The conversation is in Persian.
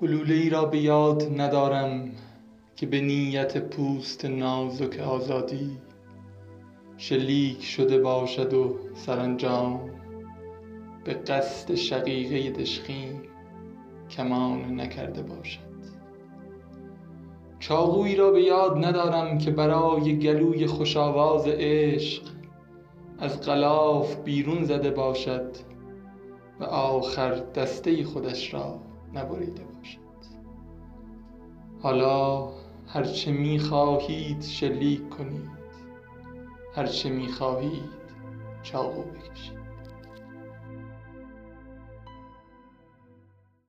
گلوله ای را به یاد ندارم که به نیت پوست نازک آزادی شلیک شده باشد و سرانجام به قصد شقیقه دژخیم کمان نکرده باشد. چاقویی را به یاد ندارم که برای گلوی خوش آواز عشق از غلاف بیرون زده باشد و آخر دسته خودش را نبریده باشد حالا هر چه می خواهید شلیک کنید. هر چه می خواهید چاقو بکشید.